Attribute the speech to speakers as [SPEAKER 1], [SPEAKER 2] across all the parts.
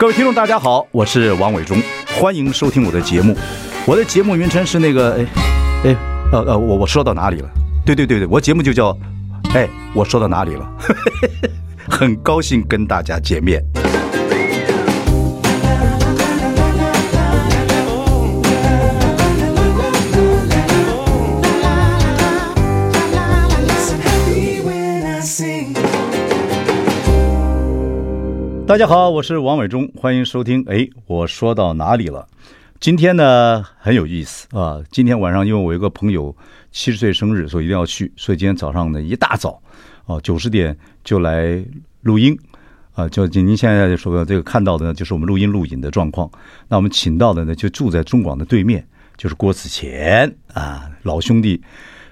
[SPEAKER 1] 各位听众，大家好，我是王伟忠，欢迎收听我的节目。我的节目名称是那个，哎，哎，呃呃，我我说到哪里了？对对对对，我节目就叫，哎，我说到哪里了？很高兴跟大家见面。大家好，我是王伟忠，欢迎收听。哎，我说到哪里了？今天呢很有意思啊！今天晚上因为我有个朋友七十岁生日，所以一定要去，所以今天早上呢一大早啊九十点就来录音啊。就您现在说的这个看到的呢，就是我们录音录影的状况。那我们请到的呢，就住在中广的对面，就是郭子乾啊，老兄弟。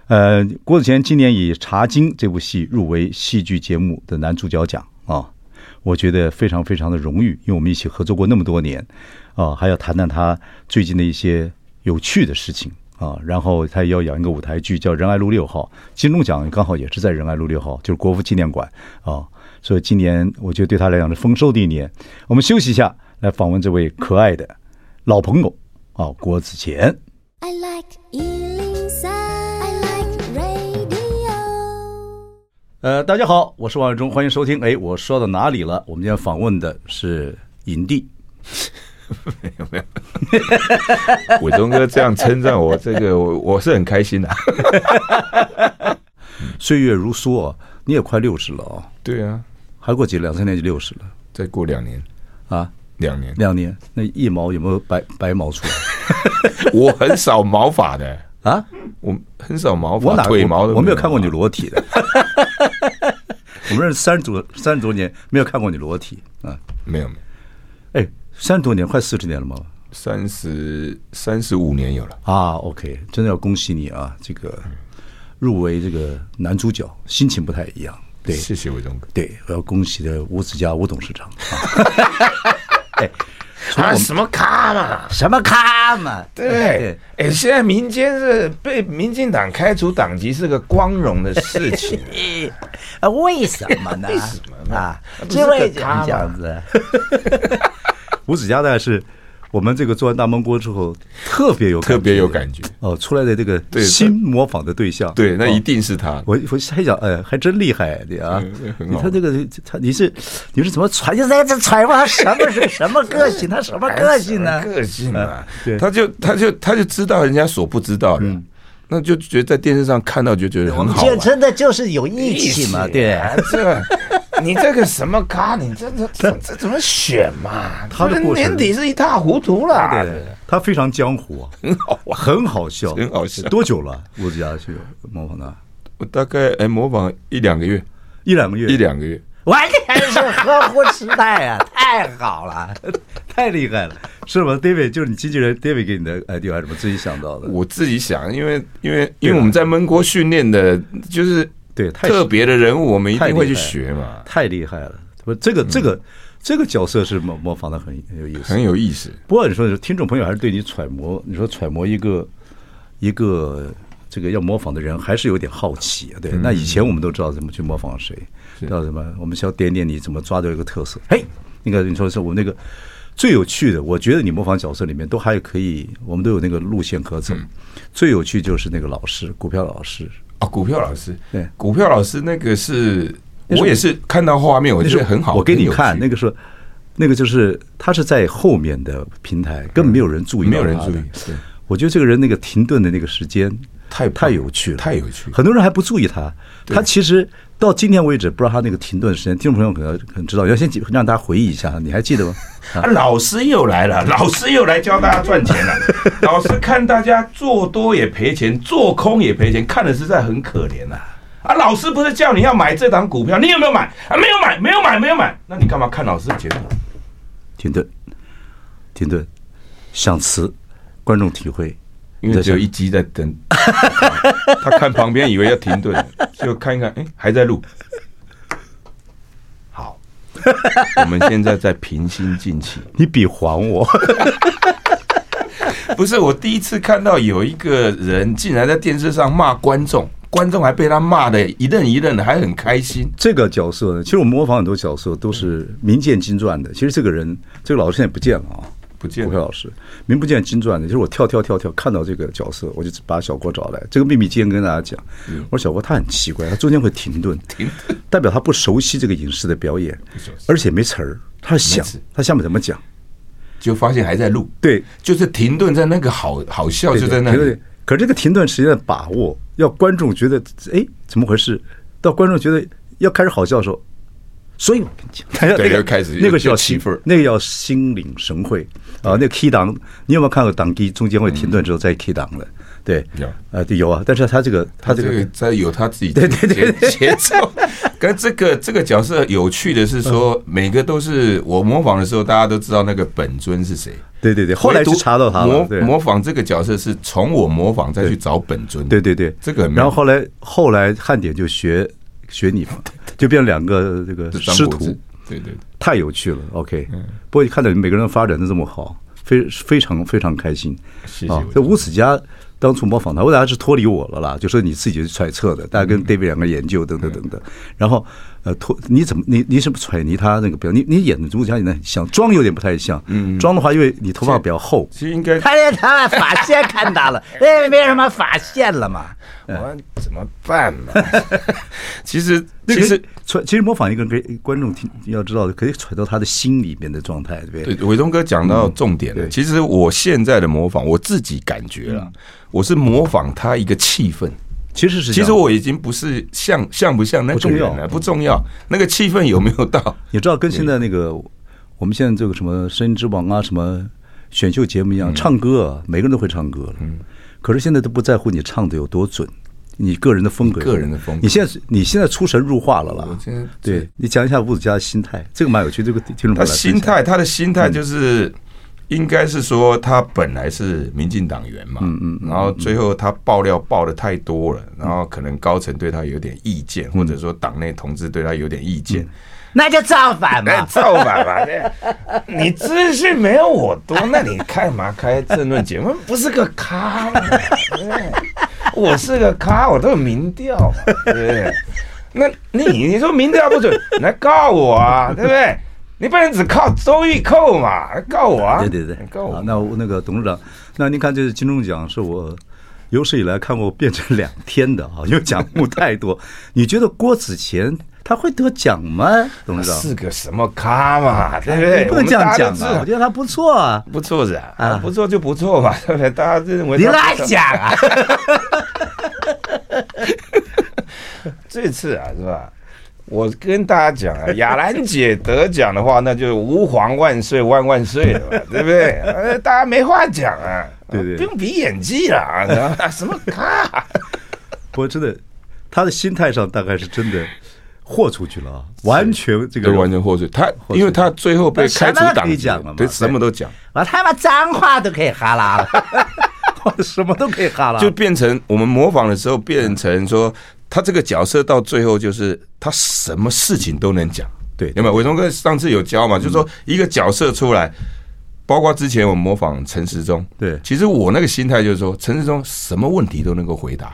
[SPEAKER 1] 呃，郭子乾今年以《茶经》这部戏入围戏剧节目的男主角奖啊。我觉得非常非常的荣誉，因为我们一起合作过那么多年，啊，还要谈谈他最近的一些有趣的事情啊。然后他也要演一个舞台剧，叫《仁爱路六号》，金钟奖刚好也是在仁爱路六号，就是国父纪念馆啊。所以今年我觉得对他来讲是丰收的一年。我们休息一下，来访问这位可爱的老朋友啊，郭子乾。I like 呃，大家好，我是王伟忠，欢迎收听。哎，我说到哪里了？我们今天访问的是影帝，
[SPEAKER 2] 没 有没有，伟忠哥这样称赞我，这个我我是很开心的。
[SPEAKER 1] 岁月如梭，你也快六十了哦。
[SPEAKER 2] 对啊，
[SPEAKER 1] 还过几两三年就六十了，
[SPEAKER 2] 再过两年
[SPEAKER 1] 啊，
[SPEAKER 2] 两年
[SPEAKER 1] 两年，那一毛有没有白白毛出来？
[SPEAKER 2] 我很少毛发的。
[SPEAKER 1] 啊，
[SPEAKER 2] 我很少毛发，
[SPEAKER 1] 我哪
[SPEAKER 2] 腿毛的，
[SPEAKER 1] 我没有看过你裸体的。我们认识三十多三十多年，没有看过你裸体啊，
[SPEAKER 2] 没有没
[SPEAKER 1] 有。哎，三十多年，快四十年了吗？
[SPEAKER 2] 三十三十五年有了
[SPEAKER 1] 啊。OK，真的要恭喜你啊，这个入围这个男主角，心情不太一样。对，
[SPEAKER 2] 谢谢伟忠哥。
[SPEAKER 1] 对，我要恭喜的吴子嘉吴董事长。
[SPEAKER 2] 哎。啊，什么咖嘛？
[SPEAKER 1] 什么咖嘛？
[SPEAKER 2] 对，哎，现在民间是被民进党开除党籍是个光荣的事情，
[SPEAKER 1] 啊，为什么呢？
[SPEAKER 2] 为什么
[SPEAKER 1] 啊？因为这样子，吴子嘉大概是。我们这个做完大闷锅之后，特别有
[SPEAKER 2] 特别有感觉
[SPEAKER 1] 哦，出来的这个新模仿的对象，
[SPEAKER 2] 对，那一定是他。
[SPEAKER 1] 我我还想，哎，还真厉害的啊！
[SPEAKER 2] 你
[SPEAKER 1] 看这个他，你是你是怎么揣？就在这揣摩他什么是什么个性？他什么个性呢？
[SPEAKER 2] 个性啊，他就他就他就知道人家所不知道的，那就觉得在电视上看到就觉得很好。
[SPEAKER 1] 真的就是有义气嘛，对
[SPEAKER 2] 这。你这个什么咖？你这这 这这怎么选嘛？他的年底是一塌糊涂了。
[SPEAKER 1] 对，对，他非常江湖，很好玩，很好笑，
[SPEAKER 2] 很好笑。
[SPEAKER 1] 多久了？吴子嘉去模仿他？
[SPEAKER 2] 我大概哎模仿一两个月，
[SPEAKER 1] 一两个月，
[SPEAKER 2] 一两个月，
[SPEAKER 1] 完全是合乎时代啊！太好了，太厉害了，是吗？David 就是你经纪人，David 给你的 idea 还是什么自己想到的？
[SPEAKER 2] 我自己想，因为因为因为我们在闷锅训练的，就是。对，特别的人物，我们一定会去学嘛。
[SPEAKER 1] 太厉害了，不，这个这个这个角色是模模仿的很很有意思，
[SPEAKER 2] 很有意思。
[SPEAKER 1] 不过你说听众朋友还是对你揣摩，你说揣摩一个一个这个要模仿的人，还是有点好奇。对，那以前我们都知道怎么去模仿谁，知道什么？我们需要点点你怎么抓到一个特色。嘿，那个你说是我那个最有趣的，我觉得你模仿角色里面都还可以，我们都有那个路线可走。最有趣就是那个老师，股票老师。
[SPEAKER 2] 啊，股票老师，对，股票老师那个是，我也是看到画面，我觉得很好。
[SPEAKER 1] 我给你看，那个是，那个就是他是在后面的平台，根本没有人注意，
[SPEAKER 2] 没有人注意。
[SPEAKER 1] 我觉得这个人那个停顿的那个时间太太有趣了，
[SPEAKER 2] 太有趣。
[SPEAKER 1] 很多人还不注意他，他其实到今天为止不知道他那个停顿的时间。听众朋友可能可能知道，要先让大家回忆一下，你还记得吗？
[SPEAKER 2] 啊，老师又来了，老师又来教大家赚钱了。老师看大家做多也赔钱，做空也赔钱，看的实在很可怜呐。啊，老师不是叫你要买这档股票，你有没有买？啊，没有买，没有买，没有买。那你干嘛看老师的节目？
[SPEAKER 1] 停顿，停顿，想词，观众体会，
[SPEAKER 2] 因为只有一集在等。他看旁边以为要停顿，就看一看，哎，还在录。好 我们现在在平心静气。
[SPEAKER 1] 你比还我？
[SPEAKER 2] 不是，我第一次看到有一个人竟然在电视上骂观众，观众还被他骂的一愣一愣的，还很开心。
[SPEAKER 1] 这个角色呢，其实我模仿很多角色都是名见经传的。其实这个人，这个老师现在不见了啊，
[SPEAKER 2] 不见了。
[SPEAKER 1] 国辉老师名不见经传的，就是我跳跳跳跳看到这个角色，我就把小郭找来。这个秘密今天跟大家讲，我说小郭他很奇怪，他中间会停顿，停顿代表他不熟悉这个影视的表演，而且没词儿，他想他下面怎么讲，
[SPEAKER 2] 就发现还在录，
[SPEAKER 1] 对，
[SPEAKER 2] 就是停顿在那个好好笑就在那里。
[SPEAKER 1] 可是这个停顿时间的把握，要观众觉得哎怎么回事？到观众觉得要开始好笑的时候，所以我跟你讲，
[SPEAKER 2] 对，要开始
[SPEAKER 1] 那个叫气氛，那个叫心领神会啊。那个 key 档，你有没有看过档机中间会停顿之后再 key 档的？对，有啊，对有啊。但是他这个他这个
[SPEAKER 2] 在有他自己对对对节奏。跟这个这个角色有趣的是说，每个都是我模仿的时候，大家都知道那个本尊是谁。
[SPEAKER 1] 对对对，后来就查到他了。
[SPEAKER 2] 模模仿这个角色是从我模仿再去找本尊。
[SPEAKER 1] 对对对，
[SPEAKER 2] 这个。
[SPEAKER 1] 然后后来后来汉典就学学你嘛，就变成两个这个师徒。
[SPEAKER 2] 对对，
[SPEAKER 1] 太有趣了。OK，不过看到你每个人发展的这么好，非非常非常开心。
[SPEAKER 2] 谢谢。
[SPEAKER 1] 这吴子嘉。当初模仿他，我大家是脱离我了啦，就说你自己去揣测的，大家跟 David 两个研究等等等等，然后呃脱你怎么你你是不揣尼他那个表？你你演的吴子嘉演的很像，妆有点不太像，嗯，妆的话因为你头发比较厚，
[SPEAKER 2] 其实应该
[SPEAKER 3] 他连他发线看到了，哎，没什么发线了嘛，
[SPEAKER 2] 我怎么办嘛？其实
[SPEAKER 1] 其实揣其实模仿一个人给观众听，要知道可以揣到他的心里面的状态，对不对？
[SPEAKER 2] 对，伟东哥讲到重点了。其实我现在的模仿，我自己感觉了。我是模仿他一个气氛，
[SPEAKER 1] 其实是
[SPEAKER 2] 其实我已经不是像像不像那个人了，不重要，那个气氛有没有到？
[SPEAKER 1] 你知道跟现在那个我们现在这个什么声音之王啊，什么选秀节目一样，唱歌啊，每个人都会唱歌了。嗯，可是现在都不在乎你唱的有多准，你个人的风格，
[SPEAKER 2] 个人的风格。
[SPEAKER 1] 你现在你现在出神入化了啦。对，你讲一下吴子嘉的心态，这个蛮有趣。这个听众
[SPEAKER 2] 他心态，他的心态就是。应该是说他本来是民进党员嘛，嗯嗯，然后最后他爆料爆的太多了，然后可能高层对他有点意见，或者说党内同志对他有点意见，
[SPEAKER 3] 那就造反嘛，
[SPEAKER 2] 造反嘛，你资讯没有我多，那你干嘛开政论节目？不是个咖吗？我是个咖，我都有民调，对不对？那你你说民调不准，你来告我啊，对不对？你不能只靠周玉蔻嘛，告我啊！
[SPEAKER 1] 对对对，告我。那我那个董事长，那您看，这是金钟奖，是我有史以来看过变成两天的啊，因为奖目太多。你觉得郭子乾他会得奖吗？董事长
[SPEAKER 2] 是个什么咖嘛，对不对？
[SPEAKER 1] 不能这样讲啊！我觉得他不错啊，
[SPEAKER 2] 不错是啊，不错就不错嘛，对不对？大家认为
[SPEAKER 3] 你乱讲啊！
[SPEAKER 2] 这次啊，是吧？我跟大家讲啊，雅兰姐得奖的话，那就是吾皇万岁万万岁了，对不对？呃大家没话讲啊，对对，不用比演技了啊，什么咖？
[SPEAKER 1] 不过真的，他的心态上大概是真的豁出去了啊，完全这个
[SPEAKER 2] 完全豁出去。他因为他最后被开除党籍了嘛，对，什么都讲，
[SPEAKER 3] 我他妈脏话都可以哈拉了，
[SPEAKER 1] 什么都可以哈拉，
[SPEAKER 2] 就变成我们模仿的时候变成说。他这个角色到最后就是他什么事情都能讲，
[SPEAKER 1] 对，
[SPEAKER 2] 有没有？伟忠哥上次有教嘛，就是说一个角色出来，包括之前我模仿陈时中，
[SPEAKER 1] 对，
[SPEAKER 2] 其实我那个心态就是说，陈时中什么问题都能够回答，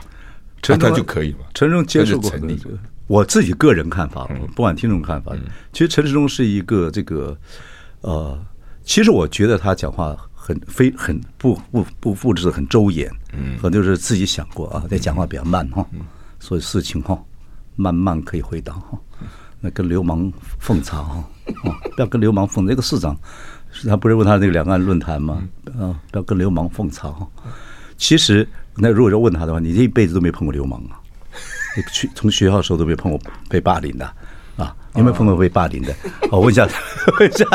[SPEAKER 2] 那他就可以了。
[SPEAKER 1] 陈时中接受过很多，我自己个人看法，不管听众看法，其实陈时中是一个这个呃，其实我觉得他讲话很非很不不不复制，很周延，嗯，可能就是自己想过啊，在讲话比较慢哈。所以事情哈，慢慢可以回答哈。那跟流氓奉茶哈，不要跟流氓奉。那个市长，他不是问他那个两岸论坛吗？啊，不要跟流氓奉茶哈。其实，那如果要问他的话，你这一辈子都没碰过流氓啊？你去从学校的时候都没碰过被霸凌的啊？有没有碰过被霸凌的？我问一下，问一下。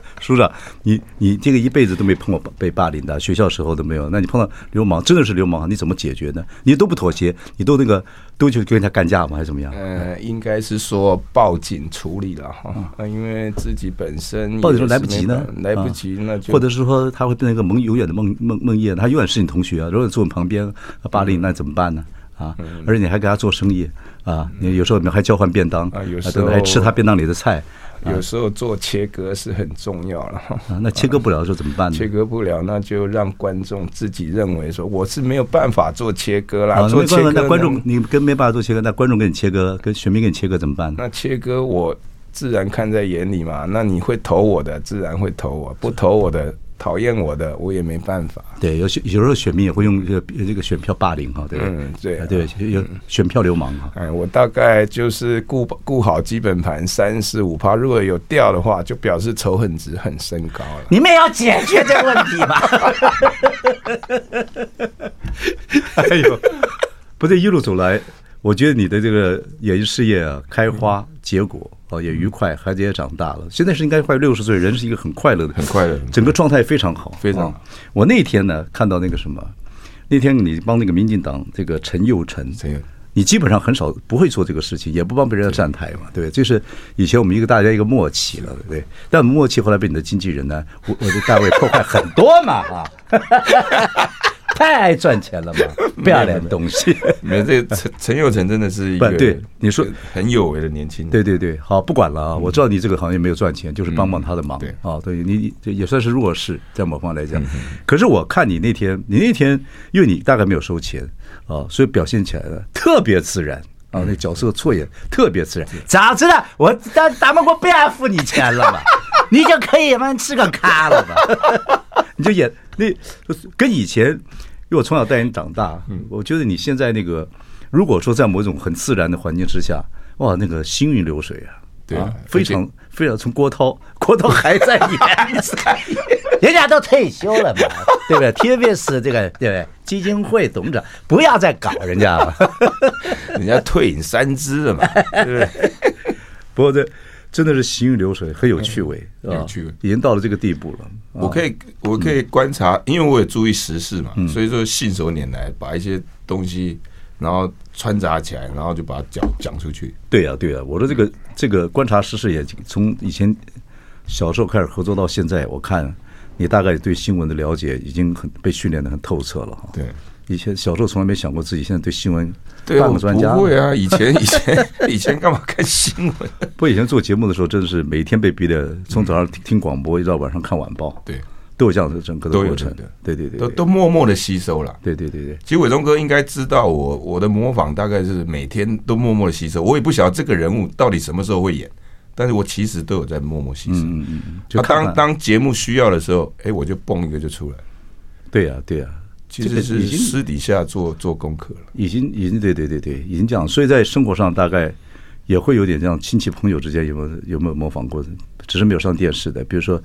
[SPEAKER 1] 署长，你你这个一辈子都没碰过被霸凌的，学校时候都没有。那你碰到流氓，真的是流氓，你怎么解决呢？你都不妥协，你都那个都去跟人家干架吗？还是怎么样？
[SPEAKER 2] 呃，应该是说报警处理了哈，因为自己本身
[SPEAKER 1] 报警说来不及呢，
[SPEAKER 2] 来不及那就，
[SPEAKER 1] 或者是说他会变成一个梦永远的梦梦梦魇，他永远是你同学啊，如果坐你旁边霸凌，那怎么办呢？啊，而且你还给他做生意啊，你有时候你还交换便当啊，有时候还吃他便当里的菜。
[SPEAKER 4] 有时候做切割是很重要了。
[SPEAKER 1] 啊，那切割不了的时候怎么办呢？
[SPEAKER 4] 切割不了，那就让观众自己认为说我是没有办法做切割啦。
[SPEAKER 1] 啊，
[SPEAKER 4] 做切割
[SPEAKER 1] 那观众你跟没办法做切割，那观众给你切割，跟选民给你切割怎么办？
[SPEAKER 4] 那切割我自然看在眼里嘛。那你会投我的，自然会投我；不投我的。讨厌我的，我也没办法。
[SPEAKER 1] 对，有有时候选民也会用这个这个选票霸凌哈，对
[SPEAKER 4] 嗯，对、啊，
[SPEAKER 1] 对，有选票流氓哈。
[SPEAKER 4] 哎，我大概就是顾顾好基本盘三四五趴，如果有掉的话，就表示仇恨值很升高了。
[SPEAKER 3] 你们要解决这个问题
[SPEAKER 1] 吧？哎呦，不对，一路走来，我觉得你的这个演艺事业啊，开花结果。哦，也愉快，孩子也长大了。现在是应该快六十岁，人是一个很快乐的，
[SPEAKER 2] 很快乐，
[SPEAKER 1] 整个状态非常好，
[SPEAKER 2] 非常。
[SPEAKER 1] 我那天呢，看到那个什么，那天你帮那个民进党这个陈佑成，你基本上很少不会做这个事情，也不帮别人站台嘛，对，这是以前我们一个大家一个默契了，对不对？但默契后来被你的经纪人呢，我我的大卫破坏很多嘛啊。太爱赚钱了嘛，不要脸的东西。
[SPEAKER 2] 没有这陈陈佑成真的是一个
[SPEAKER 1] 对你说
[SPEAKER 2] 很有为的年轻人。
[SPEAKER 1] 对对对，好，不管了啊，我知道你这个行业没有赚钱，就是帮帮他的忙。对啊，对你也算是弱势，在某方来讲。可是我看你那天，你那天因为你大概没有收钱啊，所以表现起来了特别自然啊，那角色错也特别自然。
[SPEAKER 3] 早知道我咱咱们国不要付你钱了嘛，你就可以慢吃个咖了吧。
[SPEAKER 1] 你就演那跟以前，因为我从小带你长大，我觉得你现在那个，如果说在某种很自然的环境之下，哇，那个行云流水啊，
[SPEAKER 2] 对啊，
[SPEAKER 1] 非常非常。从郭涛，郭涛还在演
[SPEAKER 3] 人家都退休了嘛，对不对？TVBS 这个对不对？基金会董事长不要再搞人家了，
[SPEAKER 2] 人家退隐三芝了嘛，对不对？
[SPEAKER 1] 不过这。真的是行云流水，很有趣味，
[SPEAKER 2] 有趣味，
[SPEAKER 1] 已经到了这个地步了。
[SPEAKER 2] 我可以，我可以观察，因为我也注意时事嘛，所以说信手拈来，把一些东西然后穿插起来，然后就把它讲讲出去。
[SPEAKER 1] 对呀，对呀，我的这个这个观察时事也从以前小时候开始合作到现在，我看你大概对新闻的了解已经很被训练的很透彻了哈。
[SPEAKER 2] 对。
[SPEAKER 1] 以前小时候从来没想过自己现在对新闻
[SPEAKER 2] 对半个专家。不会啊，以前以前以前干嘛看新闻？
[SPEAKER 1] 不，以前做节目的时候真的是每天被逼的，从早上听广播一直到晚上看晚报，
[SPEAKER 2] 对，
[SPEAKER 1] 都有这样的整个的过程的。对对对，
[SPEAKER 2] 都都默默的吸收了。
[SPEAKER 1] 对对对对，
[SPEAKER 2] 其实伟忠哥应该知道我我的模仿大概是每天都默默的吸收。我也不晓得这个人物到底什么时候会演，但是我其实都有在默默吸收。嗯嗯嗯。就当当节目需要的时候，哎，我就蹦一个就出来。
[SPEAKER 1] 对呀对呀。
[SPEAKER 2] 其实是私底下做做功课了，
[SPEAKER 1] 已经已经对对对对，已经这样。所以在生活上大概也会有点这样，亲戚朋友之间有没有有没有模仿过？只是没有上电视的，比如说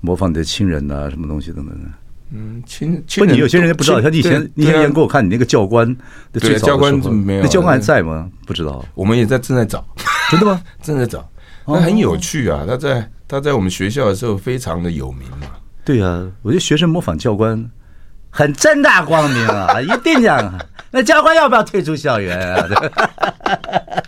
[SPEAKER 1] 模仿你的亲人呐，什么东西等等的。
[SPEAKER 2] 嗯，亲亲
[SPEAKER 1] 不，你有些人不知道，像你以前你以前给我看你那个教官的最早的时候，那教官还在吗？不知道，
[SPEAKER 2] 我们也在正在找，
[SPEAKER 1] 真的吗？
[SPEAKER 2] 正在找，那很有趣啊！他在他在我们学校的时候非常的有名嘛。
[SPEAKER 1] 对啊，我觉得学生模仿教官。很正大光明啊，一定这样。那教官要不要退出校园啊？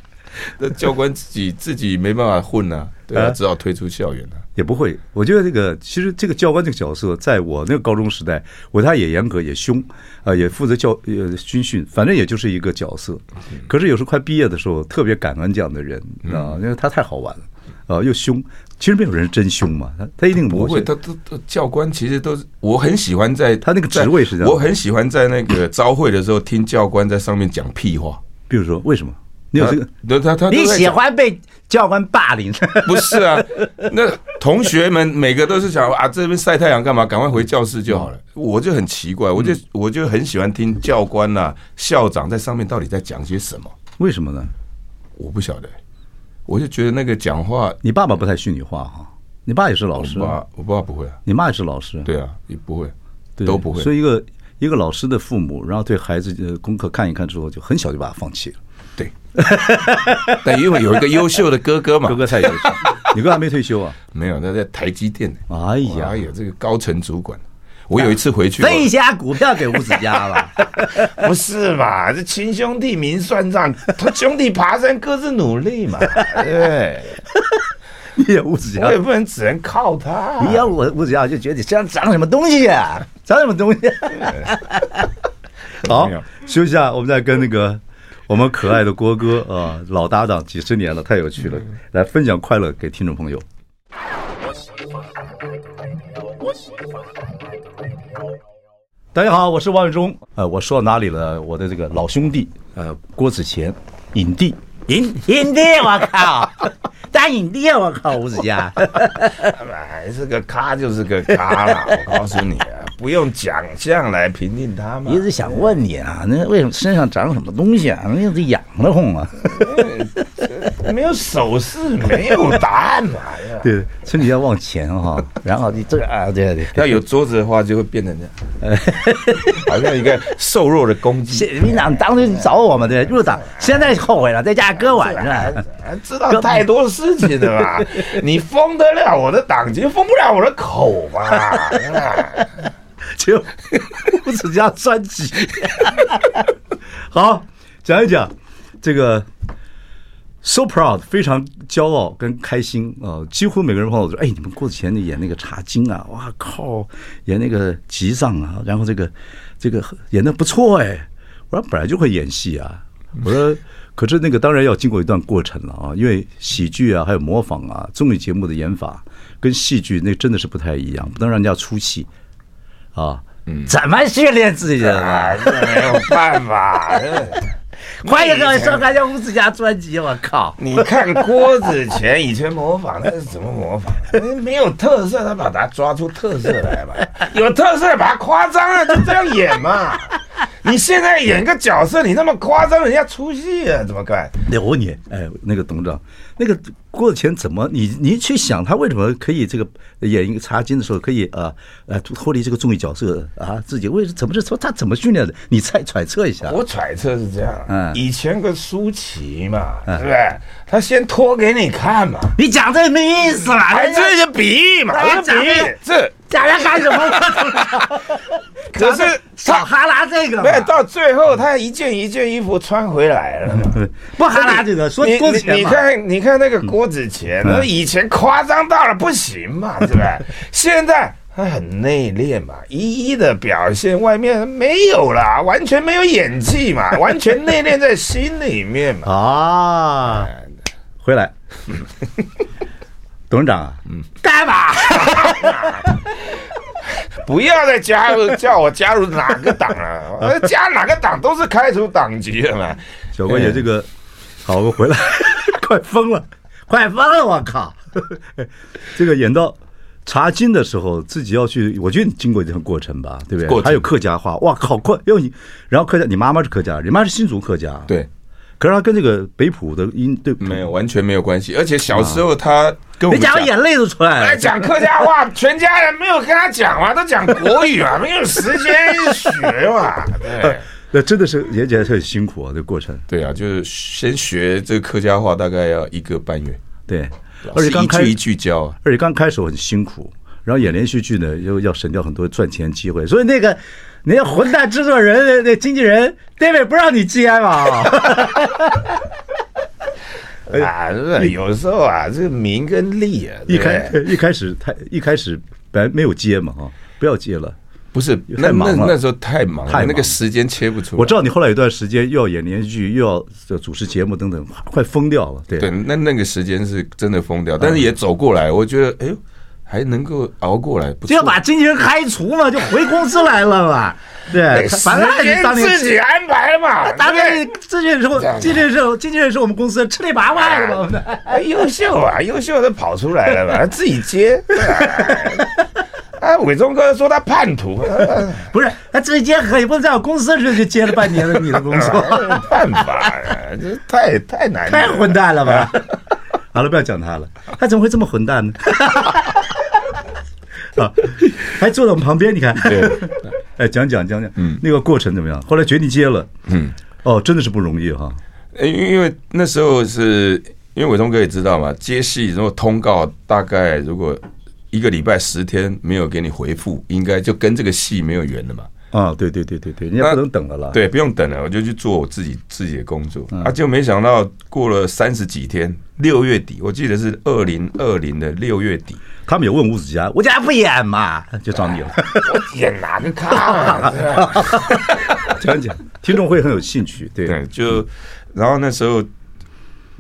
[SPEAKER 2] 那教官自己自己没办法混啊，对啊，只好退出校园了。
[SPEAKER 1] 也不会，我觉得这个其实这个教官这个角色，在我那个高中时代，我他也严格也凶啊，也负责教呃军训，反正也就是一个角色。可是有时候快毕业的时候，特别感恩这样的人啊，因为他太好玩了。啊，又凶，其实没有人真凶嘛，他他一定
[SPEAKER 2] 不会，他都都教官其实都是，我很喜欢在
[SPEAKER 1] 他那个职位是这样，
[SPEAKER 2] 我很喜欢在那个招会的时候听教官在上面讲屁话，
[SPEAKER 1] 比如说为什么？你有这个？
[SPEAKER 2] 他他，他
[SPEAKER 3] 你喜欢被教官霸凌？
[SPEAKER 2] 不是啊，那同学们每个都是想啊，这边晒太阳干嘛？赶快回教室就好了。我就很奇怪，我就我就很喜欢听教官呐、啊、校长在上面到底在讲些什么？
[SPEAKER 1] 为什么呢？
[SPEAKER 2] 我不晓得。我就觉得那个讲话，
[SPEAKER 1] 你爸爸不太虚拟化哈，你爸也是老师，
[SPEAKER 2] 我爸我爸不会啊，
[SPEAKER 1] 你妈也是老师，
[SPEAKER 2] 对啊，也不会，都不会。
[SPEAKER 1] 所以一个一个老师的父母，然后对孩子的功课看一看之后，就很小就把他放弃了。
[SPEAKER 2] 对，但因为有一个优秀的哥哥嘛，
[SPEAKER 1] 哥哥太优秀，你哥还没退休啊？
[SPEAKER 2] 没有，他在台积电。
[SPEAKER 1] 哎呀，
[SPEAKER 2] 哎呀，这个高层主管。我有一次回去，
[SPEAKER 3] 分一下股票给吴子嘉吧？
[SPEAKER 2] 不是吧？这亲兄弟明算账，他兄弟爬山各自努力嘛。对，
[SPEAKER 1] 你也吴子嘉，
[SPEAKER 2] 我也不能只能靠他。
[SPEAKER 3] 你要我吴子嘉，就觉得你身上长什么东西啊？长什么东西？
[SPEAKER 1] 好，休息一下，我们再跟那个我们可爱的郭哥啊，老搭档几十年了，太有趣了，来分享快乐给听众朋友。大家好，我是王伟忠。呃，我说到哪里了？我的这个老兄弟，呃，郭子乾，影帝，
[SPEAKER 5] 影影帝，我靠，当影帝，我靠，吴子嘉，
[SPEAKER 2] 哎，这个咖就是个咖啦，我告诉你啊。不用奖项来评定他嘛？
[SPEAKER 5] 一直想问你啊，那为什么身上长什么东西啊？那是痒得慌啊！
[SPEAKER 2] 没有手势，没有答案嘛？
[SPEAKER 1] 对，身体要往前哈，然后你这个啊，对对，
[SPEAKER 2] 要有桌子的话，就会变成这样，好像一个瘦弱的公鸡。
[SPEAKER 5] 民党当时找我们对入党，现在后悔了，在家割腕是
[SPEAKER 2] 知道太多事情对吧？你封得了我的党籍，封不了我的口吧？
[SPEAKER 1] 就吴子嘉专辑，好讲一讲这个 so proud，非常骄傲跟开心啊！几乎每个人碰到我说：“哎，你们郭子乾演那个茶经啊，哇靠，演那个吉藏啊，然后这个这个演的不错哎。”我说：“本来就会演戏啊。”我说：“可是那个当然要经过一段过程了啊，因为喜剧啊，还有模仿啊，综艺节目的演法跟戏剧那真的是不太一样，不能让人家出戏。”啊，
[SPEAKER 5] 嗯，怎么训练自己的？
[SPEAKER 2] 呢没有办法。
[SPEAKER 5] 欢迎各位收看《吴子嘉专辑》。我靠！
[SPEAKER 2] 你看郭子乾以前模仿那是怎么模仿？没有特色，他把它抓出特色来嘛。有特色，把它夸张了，就这样演嘛。你现在演个角色，你那么夸张，人家出戏啊，怎么办？
[SPEAKER 1] 我问你，哎，那个董事长，那个郭子乾怎么？你你去想他为什么可以这个演一个茶金的时候可以啊呃脱离这个综艺角色啊？自己为什么怎么是说他怎么训练的？你猜揣测一下。
[SPEAKER 2] 我揣测是这样，嗯，以前个舒淇嘛，对不对？他先脱给你看嘛。
[SPEAKER 5] 你讲这没意思啦，
[SPEAKER 2] 还这就比喻嘛？这比喻这。
[SPEAKER 5] 假人干什么？
[SPEAKER 2] 可是
[SPEAKER 5] 他哈拉这个，
[SPEAKER 2] 没有到最后，他一件一件衣服穿回来了。
[SPEAKER 5] 不哈拉这个，说郭子乾
[SPEAKER 2] 你看，你看那个郭子乾，那以前夸张到了不行嘛，对不对？现在他很内敛嘛，一一的表现，外面没有了，完全没有演技嘛，完全内敛在心里面嘛。
[SPEAKER 1] 啊，回来。董事长啊，
[SPEAKER 5] 嗯，干嘛？
[SPEAKER 2] 不要再加入，叫我加入哪个党了？加哪个党都是开除党籍的嘛。
[SPEAKER 1] 小郭姐，这个好，我回来，快疯了，
[SPEAKER 5] 快疯了！我靠，
[SPEAKER 1] 这个演到查经的时候，自己要去，我觉得你经过这段过程吧，对不对？还有客家话，哇靠，快！要你，然后客家，你妈妈是客家，你妈是新竹客家，
[SPEAKER 2] 对。
[SPEAKER 1] 可是他跟这个北普的音对
[SPEAKER 2] 没有完全没有关系，而且小时候他跟我们
[SPEAKER 5] 讲眼泪都出来了，
[SPEAKER 2] 来讲客家话，全家人没有跟他讲嘛，都讲国语啊，没有时间学嘛。对，
[SPEAKER 1] 那真的是也也很辛苦啊，这个过程。
[SPEAKER 2] 对啊，就是先学这个客家话，大概要一个半月。
[SPEAKER 1] 对，而且刚开
[SPEAKER 2] 一句一句教，
[SPEAKER 1] 而且刚开始很辛苦，然后演连续剧呢，又要省掉很多赚钱机会，所以那个。那个混蛋制作人、那经纪人 David 不让你接嘛？
[SPEAKER 2] 啊，有时候啊，这个名跟利啊，
[SPEAKER 1] 一开一开始太一开始本来没有接嘛，哈，不要接了，
[SPEAKER 2] 不是那忙，那时候太忙了，那个时间切不出来。
[SPEAKER 1] 我知道你后来有段时间又要演连续剧，又要主持节目等等，快疯掉了。对
[SPEAKER 2] 对，那那个时间是真的疯掉，但是也走过来，我觉得哎呦。还能够熬过来，
[SPEAKER 5] 就要把经纪人开除嘛，就回公司来了嘛。对，反正
[SPEAKER 2] 你自己安排嘛。
[SPEAKER 5] 当年经纪人说，经纪人是，经纪人是我们公司吃里扒外的嘛。
[SPEAKER 2] 优秀啊，优秀的跑出来了嘛，自己接。啊，伟忠哥说他叛徒，
[SPEAKER 5] 不是他自己接，可以不能在我公司里就接了半年了你的工作，
[SPEAKER 2] 办法呀，这太太难，
[SPEAKER 5] 太混蛋了吧。
[SPEAKER 1] 好了，不要讲他了，他怎么会这么混蛋呢？啊，还坐在我们旁边，你看，对，哎，讲讲讲讲，嗯，那个过程怎么样？后来决定接了，嗯，哦，真的是不容易哈。
[SPEAKER 2] 因因为那时候是因为伟忠哥也知道嘛，接戏如果通告大概如果一个礼拜十天没有给你回复，应该就跟这个戏没有缘了嘛。
[SPEAKER 1] 啊，对对对对对，人家不能等了啦。
[SPEAKER 2] 对，不用等了，我就去做我自己自己的工作。啊，就没想到过了三十几天，六月底，我记得是二零二零的六月底。
[SPEAKER 1] 他们有问吴子嘉，吴家不演嘛，就找你了。
[SPEAKER 2] 我演哪个咖？
[SPEAKER 1] 讲讲，听众会很有兴趣。对，
[SPEAKER 2] 对，就然后那时候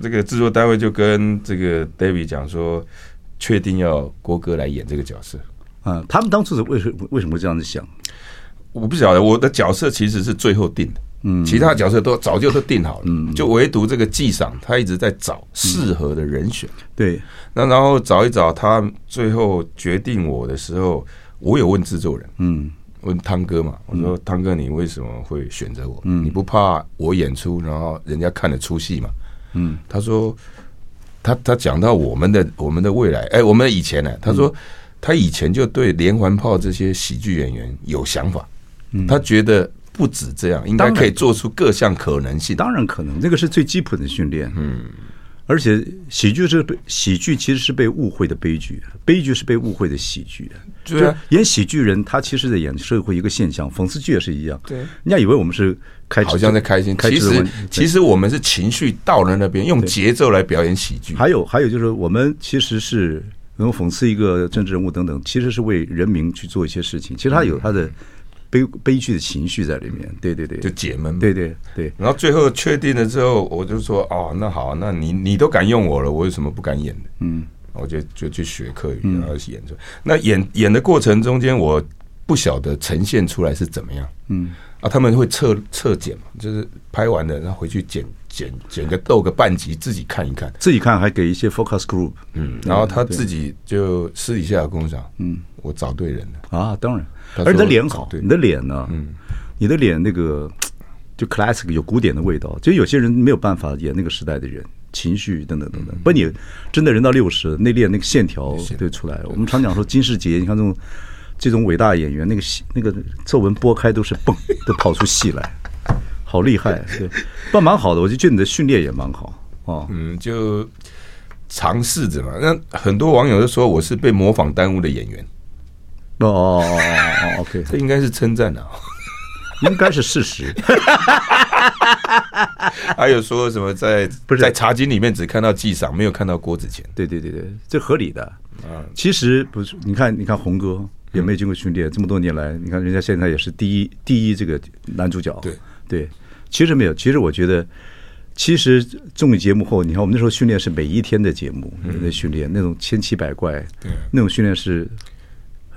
[SPEAKER 2] 这个制作单位就跟这个 David 讲说，确定要郭哥来演这个角色。
[SPEAKER 1] 啊，他们当初是为什么为什么会这样子想？
[SPEAKER 2] 我不晓得，我的角色其实是最后定的，嗯，其他角色都早就都定好了，嗯，就唯独这个纪赏他一直在找适合的人选，
[SPEAKER 1] 对，
[SPEAKER 2] 那然后找一找，他最后决定我的时候，我有问制作人，嗯，问汤哥嘛，我说汤哥，你为什么会选择我？嗯，你不怕我演出，然后人家看得出戏嘛？嗯，他说，他他讲到我们的我们的未来，哎，我们以前呢，他说他以前就对连环炮这些喜剧演员有想法。他觉得不止这样，应该可以做出各项可能性。
[SPEAKER 1] 当然可能，这个是最基本的训练。嗯，而且喜剧是被喜剧其实是被误会的悲剧，悲剧是被误会的喜剧。
[SPEAKER 2] 对啊，
[SPEAKER 1] 演喜剧人他其实在演社会一个现象，讽刺剧也是一样。对，人家以为我们是开
[SPEAKER 2] 好像在开心，其实其实我们是情绪到了那边，用节奏来表演喜剧。
[SPEAKER 1] 还有还有就是我们其实是能讽刺一个政治人物等等，其实是为人民去做一些事情。其实他有他的。悲悲剧的情绪在里面，对对对，
[SPEAKER 2] 就解闷，
[SPEAKER 1] 对对对。
[SPEAKER 2] 然后最后确定了之后，我就说哦，那好，那你你都敢用我了，我有什么不敢演的？嗯，我就就去学课语，然后演出。那演演的过程中间，我不晓得呈现出来是怎么样。嗯，啊，他们会测测剪嘛，就是拍完了，然后回去剪剪剪个逗个半集，自己看一看，
[SPEAKER 1] 自己看还给一些 focus group。
[SPEAKER 2] 嗯，然后他自己就私底下跟我讲，嗯，我找对人了
[SPEAKER 1] 啊，当然。而你的脸好，你的脸呢？嗯，你的脸那个就 classic 有古典的味道。就有些人没有办法演那个时代的人，情绪等等等等。不，你真的人到六十，那练那个线条就出来了。我们常讲说金世杰，你看这种这种伟大演员，那个戏那个皱纹拨开都是蹦，都跑出戏来，好厉害。对，不蛮好的，我就觉得你的训练也蛮好哦。
[SPEAKER 2] 嗯，就尝试着嘛。那很多网友都说我是被模仿耽误的演员。
[SPEAKER 1] 哦哦哦哦哦，OK，
[SPEAKER 2] 这应该是称赞的，
[SPEAKER 1] 应该是事实。
[SPEAKER 2] 还有说什么在不是在茶金里面只看到纪赏，没有看到郭子乾？
[SPEAKER 1] 对对对对，这合理的啊。其实不是，你看你看红哥也没有经过训练，这么多年来，你看人家现在也是第一第一这个男主角。对对，其实没有，其实我觉得，其实综艺节目后，你看我们那时候训练是每一天的节目，那训练那种千奇百怪，对，那种训练是。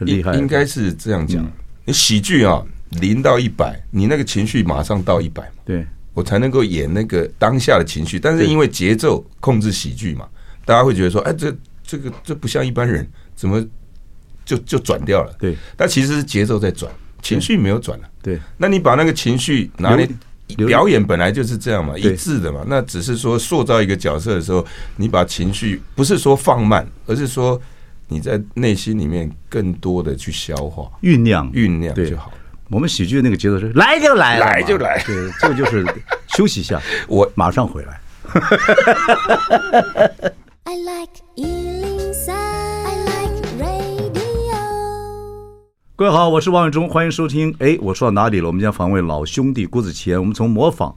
[SPEAKER 1] 很厉害，
[SPEAKER 2] 应该是这样讲。你喜剧啊，零到一百，你那个情绪马上到一百嘛，
[SPEAKER 1] 对，
[SPEAKER 2] 我才能够演那个当下的情绪。但是因为节奏控制喜剧嘛，大家会觉得说，哎，这这个这不像一般人，怎么就就转掉了？对，但其实是节奏在转，情绪没有转了。对，那你把那个情绪拿来表演，本来就是这样嘛，一致的嘛。那只是说塑造一个角色的时候，你把情绪不是说放慢，而是说。你在内心里面更多的去消化、
[SPEAKER 1] 酝酿、
[SPEAKER 2] 酝酿就好。
[SPEAKER 1] 我们喜剧的那个节奏是来就来，
[SPEAKER 2] 来就来。
[SPEAKER 1] 对，这个就是 休息一下，我马上回来。I like 103, I like radio。各位好，我是王伟忠，欢迎收听。哎，我说到哪里了？我们将访问老兄弟郭子乾。我们从模仿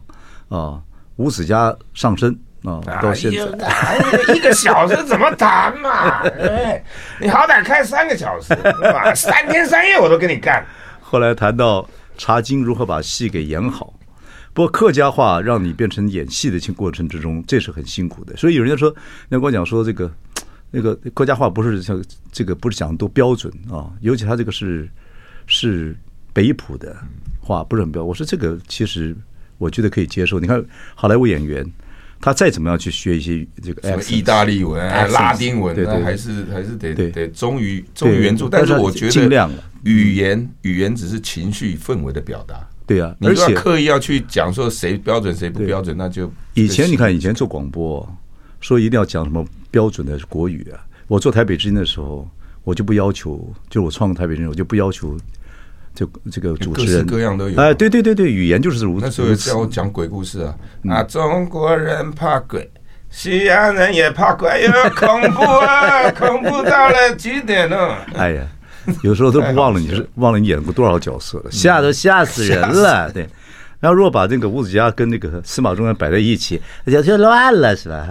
[SPEAKER 1] 啊吴子嘉上身。啊，到现在，
[SPEAKER 4] 哎，一个小时怎么谈嘛？哎，你好歹开三个小时，对吧？三天三夜我都跟你干。
[SPEAKER 1] 后来谈到茶经如何把戏给演好，不过客家话让你变成演戏的过程之中，这是很辛苦的。所以有人家说，那跟我讲说这个那个客家话不是像这个不是讲的多标准啊，尤其他这个是是北普的话不是很标。我说这个其实我觉得可以接受。你看好莱坞演员。他再怎么样去学一些这个
[SPEAKER 2] 什么意大利文、啊拉丁文，啊还是还是得得忠于忠于原著。但是我觉得尽量语言语言只是情绪氛围的表达。
[SPEAKER 1] 对啊，
[SPEAKER 2] 而且刻意要去讲说谁标准谁不标准，那就
[SPEAKER 1] 以前你看以前做广播说一定要讲什么标准的国语啊。我做台北之音的时候，我就不要求，就我创台北之音，我就不要求。就这个主持人
[SPEAKER 2] 各式各样都有。
[SPEAKER 1] 哎，对对对对，语言就是如此。
[SPEAKER 2] 那时候叫我讲鬼故事啊，啊，中国人怕鬼，西洋人也怕鬼又，恐怖啊，恐怖到了极点了。
[SPEAKER 1] 哎呀，有时候都不忘了你是 忘了你演过多少角色了，吓都吓死人了。对，然后如果把这个吴子嘉跟那个司马中原摆在一起，那就乱了，是吧？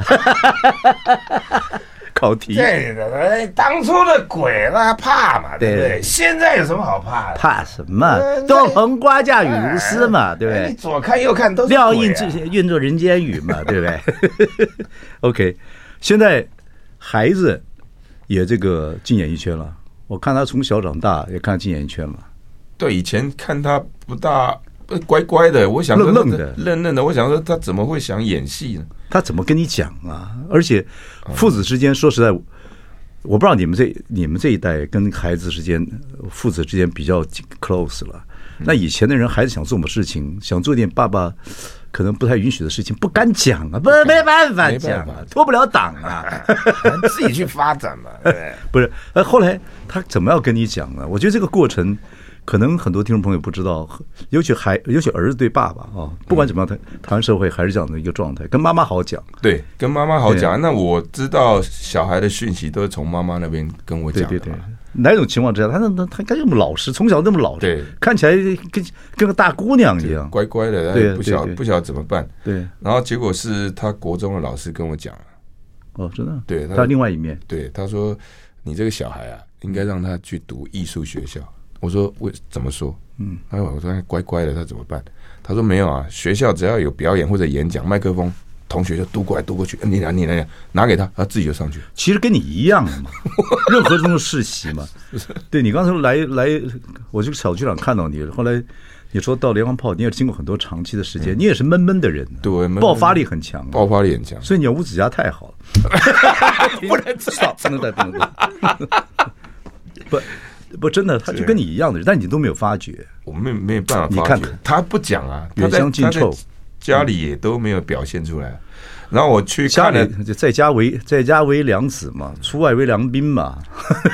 [SPEAKER 1] 搞
[SPEAKER 4] 题。对当初的鬼他怕嘛，对不
[SPEAKER 3] 对？
[SPEAKER 4] 现在有什么好怕的？
[SPEAKER 3] 怕什
[SPEAKER 4] 么
[SPEAKER 3] 都横瓜架雨如丝嘛，对不
[SPEAKER 4] 你
[SPEAKER 3] 对？
[SPEAKER 4] 左看右看都是
[SPEAKER 3] 料应这些运作人间雨嘛，对不对
[SPEAKER 1] ？OK，现在孩子也这个进演艺圈了。我看他从小长大，也看进演艺圈了。
[SPEAKER 2] 对，以前看他不大乖乖的，我想说
[SPEAKER 1] 愣愣的
[SPEAKER 2] 愣愣的，我想说他怎么会想演戏呢？
[SPEAKER 1] 他怎么跟你讲啊？而且父子之间，说实在，我不知道你们这你们这一代跟孩子之间，父子之间比较 close 了。那以前的人，孩子想做什么事情，想做点爸爸可能不太允许的事情，不敢讲啊，不没办法讲啊，脱不了党啊，
[SPEAKER 4] 自己去发展嘛？不
[SPEAKER 1] 是，呃，后来他怎么要跟你讲呢？我觉得这个过程。可能很多听众朋友不知道，尤其孩，尤其儿子对爸爸啊，不管怎么样，台台湾社会还是这样的一个状态，跟妈妈好讲。
[SPEAKER 2] 对，跟妈妈好讲。那我知道小孩的讯息都是从妈妈那边跟我讲的。
[SPEAKER 1] 对对对，哪种情况之下，他那他他那么老实，从小那么老实，
[SPEAKER 2] 对，
[SPEAKER 1] 看起来跟跟个大姑娘一样，
[SPEAKER 2] 乖乖的，对，不晓不晓得怎么办。
[SPEAKER 1] 对，
[SPEAKER 2] 然后结果是他国中的老师跟我讲
[SPEAKER 1] 哦，真的。
[SPEAKER 2] 对，
[SPEAKER 1] 他另外一面，
[SPEAKER 2] 对，他说你这个小孩啊，应该让他去读艺术学校。我说为怎么说？嗯，哎，我说乖乖的，他怎么办？他说没有啊，学校只要有表演或者演讲，麦克风，同学就嘟过来嘟过去，你拿你来拿给他，他自己就上去。
[SPEAKER 1] 其实跟你一样嘛，任何这种世袭嘛。对，你刚才来来，我这个小剧场看到你，后来你说到连环炮，你也经过很多长期的时间，你也是闷闷的人，
[SPEAKER 2] 对，
[SPEAKER 1] 爆发力很强，
[SPEAKER 2] 爆发力很强，
[SPEAKER 1] 所以你五指甲太好了，
[SPEAKER 2] 不能
[SPEAKER 1] 少，不能再不能再，不。不，真的，他就跟你一样的人，但你都没有发觉。
[SPEAKER 2] 我没没有办法发觉，
[SPEAKER 1] 你看看
[SPEAKER 2] 他不讲啊，
[SPEAKER 1] 远香近臭，
[SPEAKER 2] 家里也都没有表现出来。然后我去
[SPEAKER 1] 家里，就在家为在家为良子嘛，出外为良兵嘛。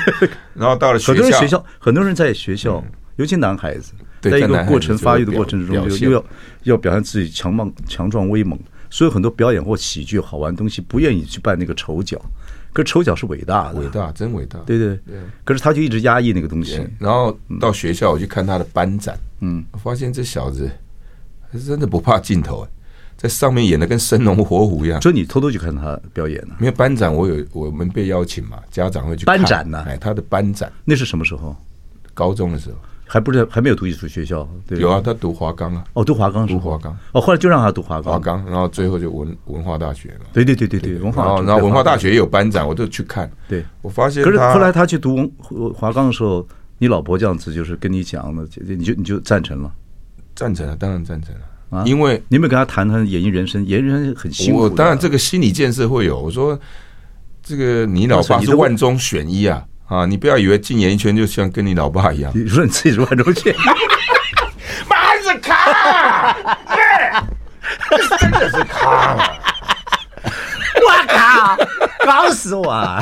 [SPEAKER 2] 然后到了
[SPEAKER 1] 很多人学校，很多人在学校，尤其男孩子，在一个过程发育的过程之中，又要要表现自己强壮强壮威猛，所以很多表演或喜剧好玩的东西，不愿意去扮那个丑角。可是丑角是伟大的，
[SPEAKER 2] 伟大，真伟大。
[SPEAKER 1] 对对对。可是他就一直压抑那个东西。
[SPEAKER 2] 然后到学校，我去看他的班展，嗯，我发现这小子真的不怕镜头，在上面演的跟生龙活虎一样。
[SPEAKER 1] 所以你偷偷去看他表演呢？
[SPEAKER 2] 没有班长，我有我们被邀请嘛，家长会去
[SPEAKER 1] 班展呢？
[SPEAKER 2] 哎，他的班展
[SPEAKER 1] 那是什么时候？
[SPEAKER 2] 高中的时候。
[SPEAKER 1] 还不是还没有读艺术学校，对。
[SPEAKER 2] 有啊，他读华冈啊，
[SPEAKER 1] 哦，读华冈，
[SPEAKER 2] 读华冈，
[SPEAKER 1] 哦，后来就让他读华冈，
[SPEAKER 2] 华冈，然后最后就文文化大学了，
[SPEAKER 1] 对对对对对，文化，
[SPEAKER 2] 然后然后文化大学也有班长，我就去看，
[SPEAKER 1] 对，
[SPEAKER 2] 我发现，
[SPEAKER 1] 可是后来他去读华冈的时候，你老婆这样子就是跟你讲了，你就你就赞成了，
[SPEAKER 2] 赞成了，当然赞成了啊，因为
[SPEAKER 1] 你有没有跟他谈谈演艺人生？演艺人生很辛苦，
[SPEAKER 2] 我当然这个心理建设会有，我说这个你老爸是万中选一啊。啊！你不要以为进演艺圈就像跟你老爸一样。
[SPEAKER 1] 你说你自己是万中选，
[SPEAKER 4] 妈是康啊！真的是卡！
[SPEAKER 3] 我靠，搞死我！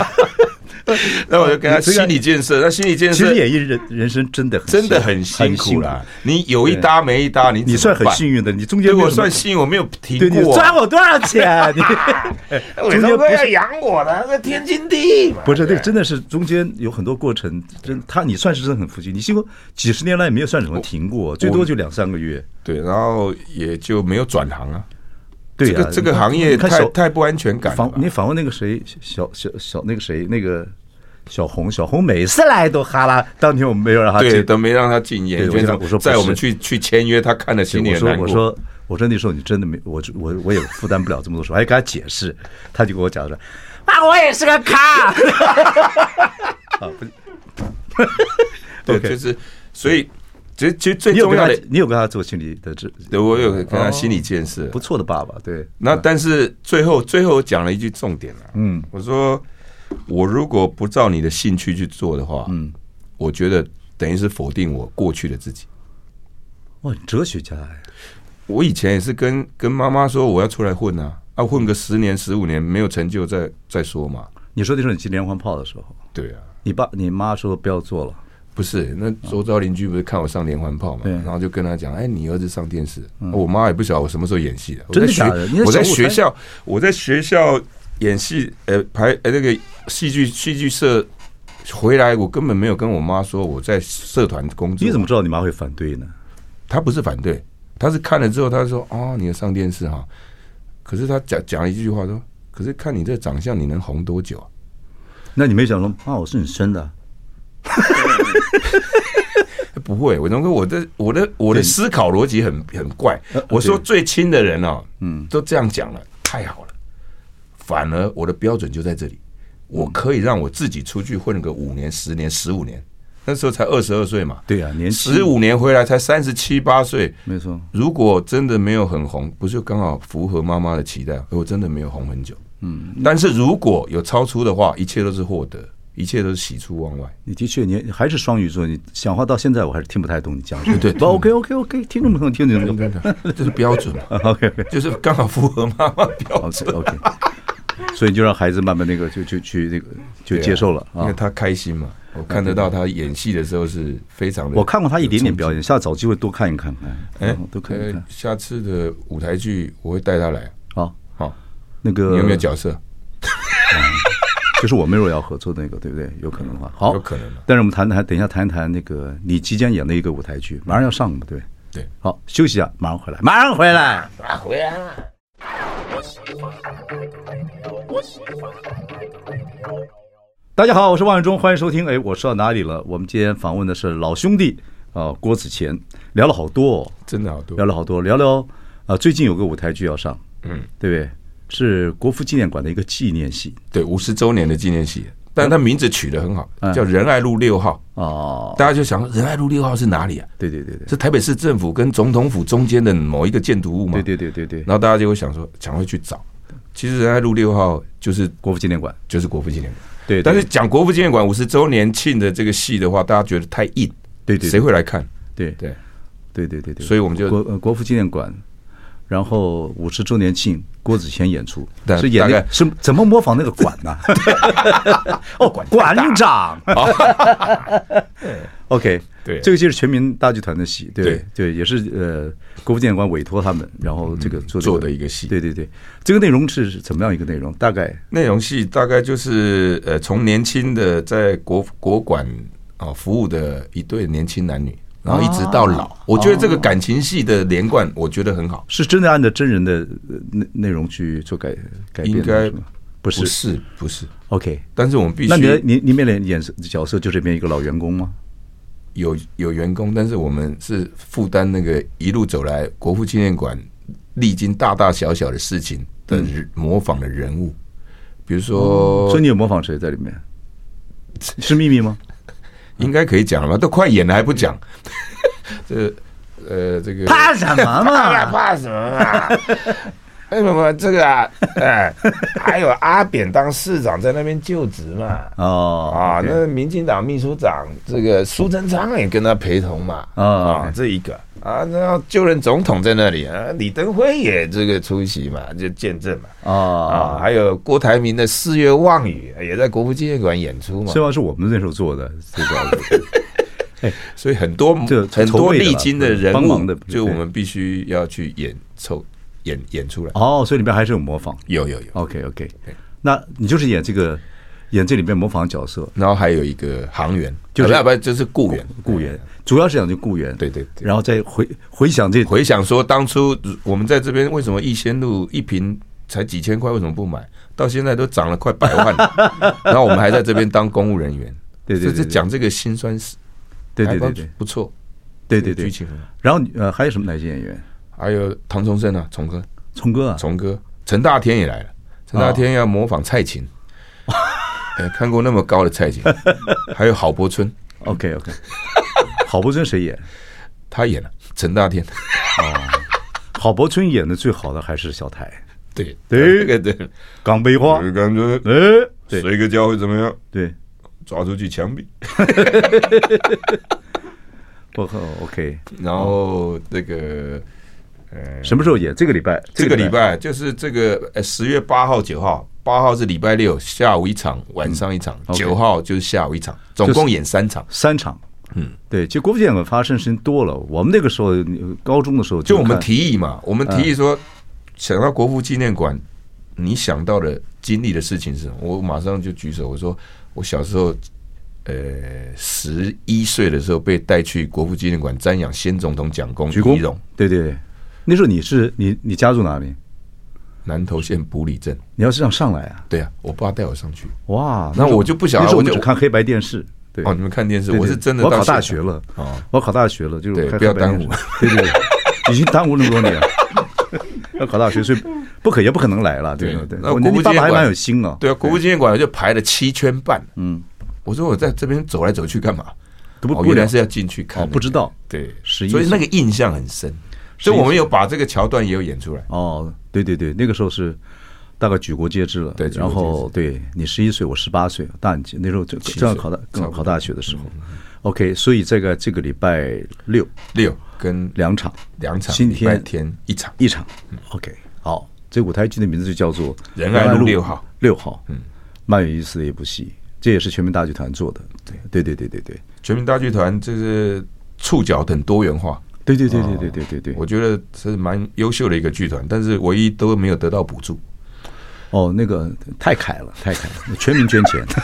[SPEAKER 2] 那我就跟他心理建设，那心理建设，
[SPEAKER 1] 其实演艺人人生真的
[SPEAKER 2] 真的很辛苦啦。你有一搭没一搭，你
[SPEAKER 1] 你算很幸运的，你中间
[SPEAKER 2] 我算幸运，我没有停过。
[SPEAKER 3] 赚我多少钱？你
[SPEAKER 4] 中间不是要养我的，那天经地义嘛。
[SPEAKER 1] 不是，那真的是中间有很多过程，真他你算是真的很服气。你经过几十年来也没有算什么停过，最多就两三个月。
[SPEAKER 2] 对，然后也就没有转行啊。
[SPEAKER 1] 对
[SPEAKER 2] 啊，这个行业太太不安全感。
[SPEAKER 1] 访你访问那个谁，小小小那个谁那个。小红，小红每次来都哈拉。当天我们没有让他进，
[SPEAKER 2] 对，都没让他进演艺圈。我说，在我们去去签约，他看了心里难过。
[SPEAKER 1] 我说，我说，我说那时候你真的没，我我我也负担不了这么多事，还给他解释，他就跟我讲说，
[SPEAKER 3] 啊，我也是个咖。
[SPEAKER 1] 啊，不，
[SPEAKER 2] 对，就是，所以，其实其实最重要的，
[SPEAKER 1] 你有跟他做心理的这，
[SPEAKER 2] 对，我有跟他心理建设，
[SPEAKER 1] 不错的爸爸。对，
[SPEAKER 2] 那但是最后最后讲了一句重点了，
[SPEAKER 1] 嗯，
[SPEAKER 2] 我说。我如果不照你的兴趣去做的话，嗯，我觉得等于是否定我过去的自己。
[SPEAKER 1] 哇，哲学家哎！
[SPEAKER 2] 我以前也是跟跟妈妈说我要出来混啊，啊，混个十年十五年没有成就再再说嘛。
[SPEAKER 1] 你说那时候你去连环炮的时候，
[SPEAKER 2] 对啊，
[SPEAKER 1] 你爸你妈说不要做了，
[SPEAKER 2] 不是？那周遭邻居不是看我上连环炮嘛，
[SPEAKER 1] 对，
[SPEAKER 2] 然后就跟他讲，哎，你儿子上电视，我妈也不晓得我什么时候演戏的，
[SPEAKER 1] 真的假的？
[SPEAKER 2] 我在学校，我在学校。演戏，呃，排呃那个戏剧戏剧社回来，我根本没有跟我妈说我在社团工作。
[SPEAKER 1] 你怎么知道你妈会反对呢？
[SPEAKER 2] 她不是反对，她是看了之后，她说：“哦，你要上电视哈。”可是她讲讲了一句话说：“可是看你这长相，你能红多久？”
[SPEAKER 1] 那你没想说啊，我是你生的，
[SPEAKER 2] 不会，伟忠哥，我的我的我的思考逻辑很很怪。我说最亲的人哦，嗯，都这样讲了，太好了。反而我的标准就在这里，我可以让我自己出去混个五年、十年、十五年，那时候才二十二岁嘛。
[SPEAKER 1] 对啊，年
[SPEAKER 2] 十五年回来才三十七八岁，
[SPEAKER 1] 没错。
[SPEAKER 2] 如果真的没有很红，不就刚好符合妈妈的期待？我真的没有红很久。嗯，但是如果有超出的话，一切都是获得，一切都是喜出望外。
[SPEAKER 1] 你的确，你还是双鱼座，你讲话到现在我还是听不太懂你讲什么。对对，OK OK OK，听众朋友听得懂，
[SPEAKER 2] 这是标准嘛？
[SPEAKER 1] OK，
[SPEAKER 2] 就是刚好符合妈妈标准。
[SPEAKER 1] OK，所以就让孩子慢慢那个就就去那个就接受了，
[SPEAKER 2] 因为他开心嘛。我看得到他演戏的时候是非常的。
[SPEAKER 1] 我看过他一点点表演，下次找机会多看一看。
[SPEAKER 2] 哎，都可以。下次的舞台剧我会带他来。
[SPEAKER 1] 好，
[SPEAKER 2] 好，
[SPEAKER 1] 那个
[SPEAKER 2] 你有没有角色？
[SPEAKER 1] 就是我们如果要合作那个，对不对？有可能的话，好，
[SPEAKER 2] 有可能。
[SPEAKER 1] 但是我们谈谈，等一下谈一谈那个你即将演的一个舞台剧，马上要上了嘛，对
[SPEAKER 2] 对。
[SPEAKER 1] 好，休息一下，马上回来，马上回来，
[SPEAKER 4] 马上回来了。
[SPEAKER 1] 大家好，我是王伟忠，欢迎收听。哎，我说到哪里了？我们今天访问的是老兄弟啊，郭子乾，聊了好多，哦，
[SPEAKER 2] 真的好多，
[SPEAKER 1] 聊了好多，聊聊啊，最近有个舞台剧要上，嗯，对不对？是国父纪念馆的一个纪念戏，
[SPEAKER 2] 对，五十周年的纪念戏，但是他名字取得很好，叫仁爱路六号哦。大家就想，仁爱路六号是哪里啊？
[SPEAKER 1] 对对对对，
[SPEAKER 2] 是台北市政府跟总统府中间的某一个建筑物嘛？
[SPEAKER 1] 对对对对对。
[SPEAKER 2] 然后大家就会想说，想会去找。其实仁爱路六号就是
[SPEAKER 1] 国父纪念馆，
[SPEAKER 2] 就是国父纪念馆。
[SPEAKER 1] 对，
[SPEAKER 2] 但是讲国父纪念馆五十周年庆的这个戏的话，大家觉得太硬，
[SPEAKER 1] 对对，
[SPEAKER 2] 谁会来看？
[SPEAKER 1] 对对对对对对，
[SPEAKER 2] 所以我们就
[SPEAKER 1] 国国父纪念馆，然后五十周年庆，郭子乾演出，
[SPEAKER 2] 是演那个
[SPEAKER 1] 是怎么模仿那个馆呢？哦，馆馆长。OK，
[SPEAKER 2] 对，
[SPEAKER 1] 这个就是全民大剧团的戏，对对，也是呃国父纪念馆委托他们，然后这个做
[SPEAKER 2] 做的一个戏，
[SPEAKER 1] 对对对，这个内容是怎么样一个内容？大概
[SPEAKER 2] 内容戏大概就是呃从年轻的在国国馆啊服务的一对年轻男女，然后一直到老，我觉得这个感情戏的连贯，我觉得很好，
[SPEAKER 1] 是真的按照真人的内内容去做改改编，
[SPEAKER 2] 应该
[SPEAKER 1] 不是。
[SPEAKER 2] 不是不是。
[SPEAKER 1] OK，
[SPEAKER 2] 但是我们必须，
[SPEAKER 1] 那你的你里面的演角色就这边一个老员工吗？
[SPEAKER 2] 有有员工，但是我们是负担那个一路走来国父纪念馆历经大大小小的事情的模仿的人物，比如说，
[SPEAKER 1] 所以你有模仿谁在里面？是秘密吗？
[SPEAKER 2] 应该可以讲了吧？都快演了还不讲？这呃，这个
[SPEAKER 3] 怕什么嘛？
[SPEAKER 4] 怕什么嘛？为什么这个啊？哎，还有阿扁当市长在那边就职嘛？哦啊，那民进党秘书长这个苏贞昌也跟他陪同嘛？啊，这一个啊，然后就任总统在那里啊，李登辉也这个出席嘛，就见证嘛。啊，还有郭台铭的《四月望雨》也在国父纪念馆演出嘛。
[SPEAKER 1] 这是我们那时候做的，这个，
[SPEAKER 2] 所以很多很多历经的人物，就我们必须要去演凑。演演出来。
[SPEAKER 1] 哦，所以里面还是有模仿，
[SPEAKER 2] 有有有
[SPEAKER 1] ，OK OK，那你就是演这个演这里面模仿的角色，
[SPEAKER 2] 然后还有一个航员，就是要不然就是雇员，
[SPEAKER 1] 雇员。主要是讲就雇员，
[SPEAKER 2] 对对，
[SPEAKER 1] 然后再回回想这
[SPEAKER 2] 回想说当初我们在这边为什么逸仙路一瓶才几千块，为什么不买？到现在都涨了快百万，然后我们还在这边当公务人员，
[SPEAKER 1] 对对，
[SPEAKER 2] 就讲这个辛酸史，
[SPEAKER 1] 对对对对，
[SPEAKER 2] 不
[SPEAKER 1] 错，对对对。然后呃还有什么哪些演员？
[SPEAKER 2] 还有唐崇生啊，崇哥，
[SPEAKER 1] 崇哥啊，
[SPEAKER 2] 崇哥，陈大天也来了。陈大天要模仿蔡琴，看过那么高的蔡琴。还有郝柏村
[SPEAKER 1] ，OK OK，郝柏村谁演？
[SPEAKER 2] 他演了陈大天。
[SPEAKER 1] 哦，郝柏村演的最好的还是小台。
[SPEAKER 2] 对
[SPEAKER 1] 对
[SPEAKER 2] 对对，
[SPEAKER 1] 港北话，
[SPEAKER 2] 感觉哎，睡个觉会怎么样？
[SPEAKER 1] 对，
[SPEAKER 2] 抓出去枪毙。
[SPEAKER 1] 我靠，OK。
[SPEAKER 2] 然后那个。
[SPEAKER 1] 呃，什么时候演？这个礼拜，
[SPEAKER 2] 这个礼拜就是这个呃十月八号、九号，八号是礼拜六下午一场，晚上一场，九号就是下午一场，总共演三场，
[SPEAKER 1] 三场。嗯，对，就国父纪念馆发生事情多了。我们那个时候高中的时候，
[SPEAKER 2] 就我们提议嘛，我们提议说，想到国父纪念馆，你想到的经历的事情是什么？我马上就举手，我说我小时候，呃，十一岁的时候被带去国父纪念馆瞻仰先总统蒋公鞠躬，
[SPEAKER 1] 对对对。那时候你是你你家住哪里？
[SPEAKER 2] 南投县埔里镇。
[SPEAKER 1] 你要是这样上来啊？
[SPEAKER 2] 对啊，我爸带我上去。
[SPEAKER 1] 哇，
[SPEAKER 2] 那我就不晓得
[SPEAKER 1] 那时候我只看黑白电视。对
[SPEAKER 2] 哦，你们看
[SPEAKER 1] 电视，
[SPEAKER 2] 我是真的
[SPEAKER 1] 我考大学了
[SPEAKER 2] 哦，
[SPEAKER 1] 我要考大学了，就是
[SPEAKER 2] 不要耽
[SPEAKER 1] 误。对对，对 已经耽误那么多年了。要考大学，所以不可也不可能来了，对对
[SPEAKER 2] 那国父纪念馆
[SPEAKER 1] 蛮有心哦。
[SPEAKER 2] 对啊，国父纪念馆就排了七圈半。
[SPEAKER 1] 嗯，
[SPEAKER 2] 我说我在这边走来走去干嘛？
[SPEAKER 1] 不
[SPEAKER 2] 原来是要进去看。
[SPEAKER 1] 哦不知道
[SPEAKER 2] 对
[SPEAKER 1] ，11
[SPEAKER 2] 所以那个印象很深。所以我们有把这个桥段也有演出来。
[SPEAKER 1] 哦，对对对，那个时候是大概举国皆知了。
[SPEAKER 2] 对
[SPEAKER 1] 然后对你十一岁，我十八岁，大你那时候正正要考大考大学的时候。OK，所以这个这个礼拜六
[SPEAKER 2] 六跟
[SPEAKER 1] 两
[SPEAKER 2] 场，两
[SPEAKER 1] 场，
[SPEAKER 2] 星期
[SPEAKER 1] 天
[SPEAKER 2] 天一场。
[SPEAKER 1] 一场。OK，好，这舞台剧的名字就叫做《
[SPEAKER 2] 仁爱路六号
[SPEAKER 1] 六号，嗯，蛮有意思的一部戏，这也是全民大剧团做的。对对对对对对
[SPEAKER 2] 全民大剧团这是触角等多元化，
[SPEAKER 1] 对对对对对对对对。
[SPEAKER 2] 我觉得是蛮优秀的一个剧团，但是唯一都没有得到补助。
[SPEAKER 1] 哦，那个太凯了，太凯了，全民捐钱。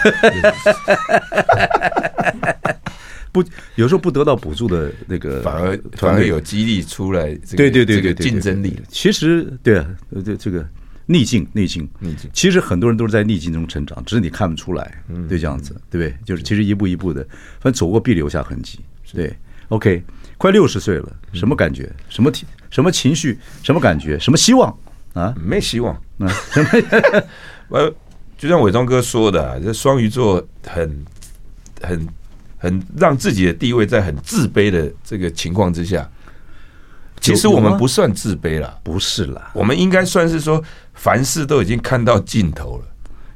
[SPEAKER 1] 不，有时候不得到补助的那个
[SPEAKER 2] 反而反而有激励出来这个
[SPEAKER 1] 对对对对
[SPEAKER 2] 这个
[SPEAKER 1] 对
[SPEAKER 2] 竞争力。
[SPEAKER 1] 其实对啊，呃对这个逆境逆境
[SPEAKER 2] 逆境
[SPEAKER 1] 其实很多人都是在逆境中成长，只是你看不出来，对这样子，对不对？就是其实一步一步的，反正走过必留下痕迹。对，OK，快六十岁了，什么感觉？什么体？什么情绪？什么感觉？什么希望啊？
[SPEAKER 2] 没希望。
[SPEAKER 1] 啊，什么？
[SPEAKER 2] 呃，就像伟忠哥说的、啊，这双鱼座很很很让自己的地位在很自卑的这个情况之下，其实我们不算自卑啦，
[SPEAKER 1] 不是啦，
[SPEAKER 2] 我们应该算是说凡事都已经看到尽头了，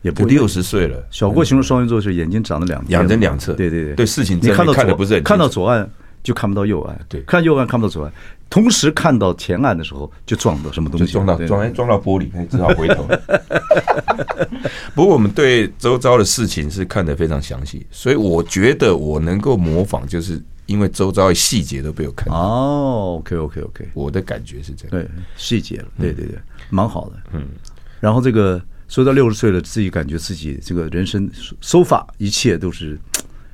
[SPEAKER 1] 也不
[SPEAKER 2] 都六十岁了。
[SPEAKER 1] 小郭形容双鱼座是眼睛长了两边
[SPEAKER 2] 两针两侧，
[SPEAKER 1] 对对对，
[SPEAKER 2] 对事情
[SPEAKER 1] 你看到
[SPEAKER 2] 看的不是很
[SPEAKER 1] 看到左岸就看不到右岸，
[SPEAKER 2] 对，
[SPEAKER 1] 看右岸看不到左岸，同时看到前岸的时候就撞到什么东西，
[SPEAKER 2] 撞到撞撞到玻璃，只好回头。不过我们对周遭的事情是看得非常详细，所以我觉得我能够模仿，就是因为周遭的细节都被我看到。
[SPEAKER 1] 哦，OK OK OK，
[SPEAKER 2] 我的感觉是这样。
[SPEAKER 1] 对，细节了，对对对，蛮好的。嗯，然后这个说到六十岁了，自己感觉自己这个人生 so far 一切都是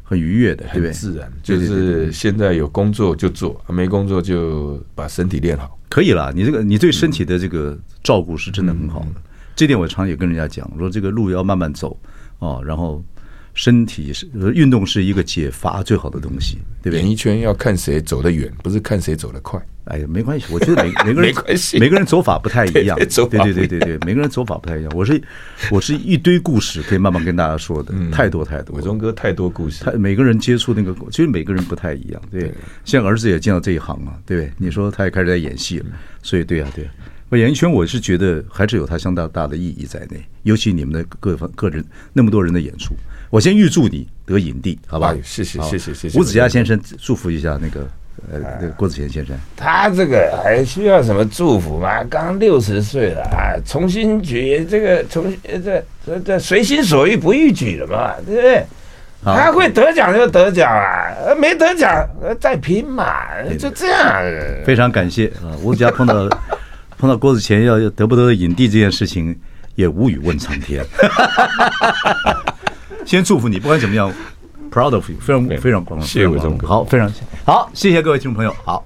[SPEAKER 1] 很愉悦的，对不对？
[SPEAKER 2] 很自然，就是现在有工作就做，没工作就把身体练好。
[SPEAKER 1] 可以啦，你这个你对身体的这个照顾是真的很好的。这点我常也跟人家讲，我说这个路要慢慢走哦，然后身体是运动是一个解乏最好的东西，对不对？
[SPEAKER 2] 演艺圈要看谁走得远，不是看谁走得快。
[SPEAKER 1] 哎呀，没关系，我觉得每 每个人
[SPEAKER 2] 没关系
[SPEAKER 1] 每个人走法不太一
[SPEAKER 2] 样，对
[SPEAKER 1] 对对对对对，每个人走法不太一样。我是我是一堆故事可以慢慢跟大家说的，太多太多。
[SPEAKER 2] 伟忠哥太多故事，
[SPEAKER 1] 他每个人接触那个，其实每个人不太一样，对。像儿子也进到这一行嘛，对不对？你说他也开始在演戏了，所以对呀对呀。我演艺圈，我是觉得还是有它相当大的意义在内，尤其你们的各方个人那么多人的演出，我先预祝你得影帝，好吧？
[SPEAKER 2] 谢谢谢谢谢谢。
[SPEAKER 1] 吴子嘉先生祝福一下那个呃那个郭子乾先生，
[SPEAKER 4] 他这个还需要什么祝福吗？刚六十岁了啊，重新举这个重这这这随心所欲不逾矩了嘛，对不对？他会得奖就得奖啊，没得奖再拼嘛，就这样。
[SPEAKER 1] 非常感谢啊，吴子嘉碰到。碰到郭子乾要得不得影帝这件事情，也无语问苍天。先祝福你，不管怎么样，proud of you，非常非常光荣，
[SPEAKER 2] 谢谢伟忠哥，
[SPEAKER 1] 好，非常好，谢谢各位听众朋友，好。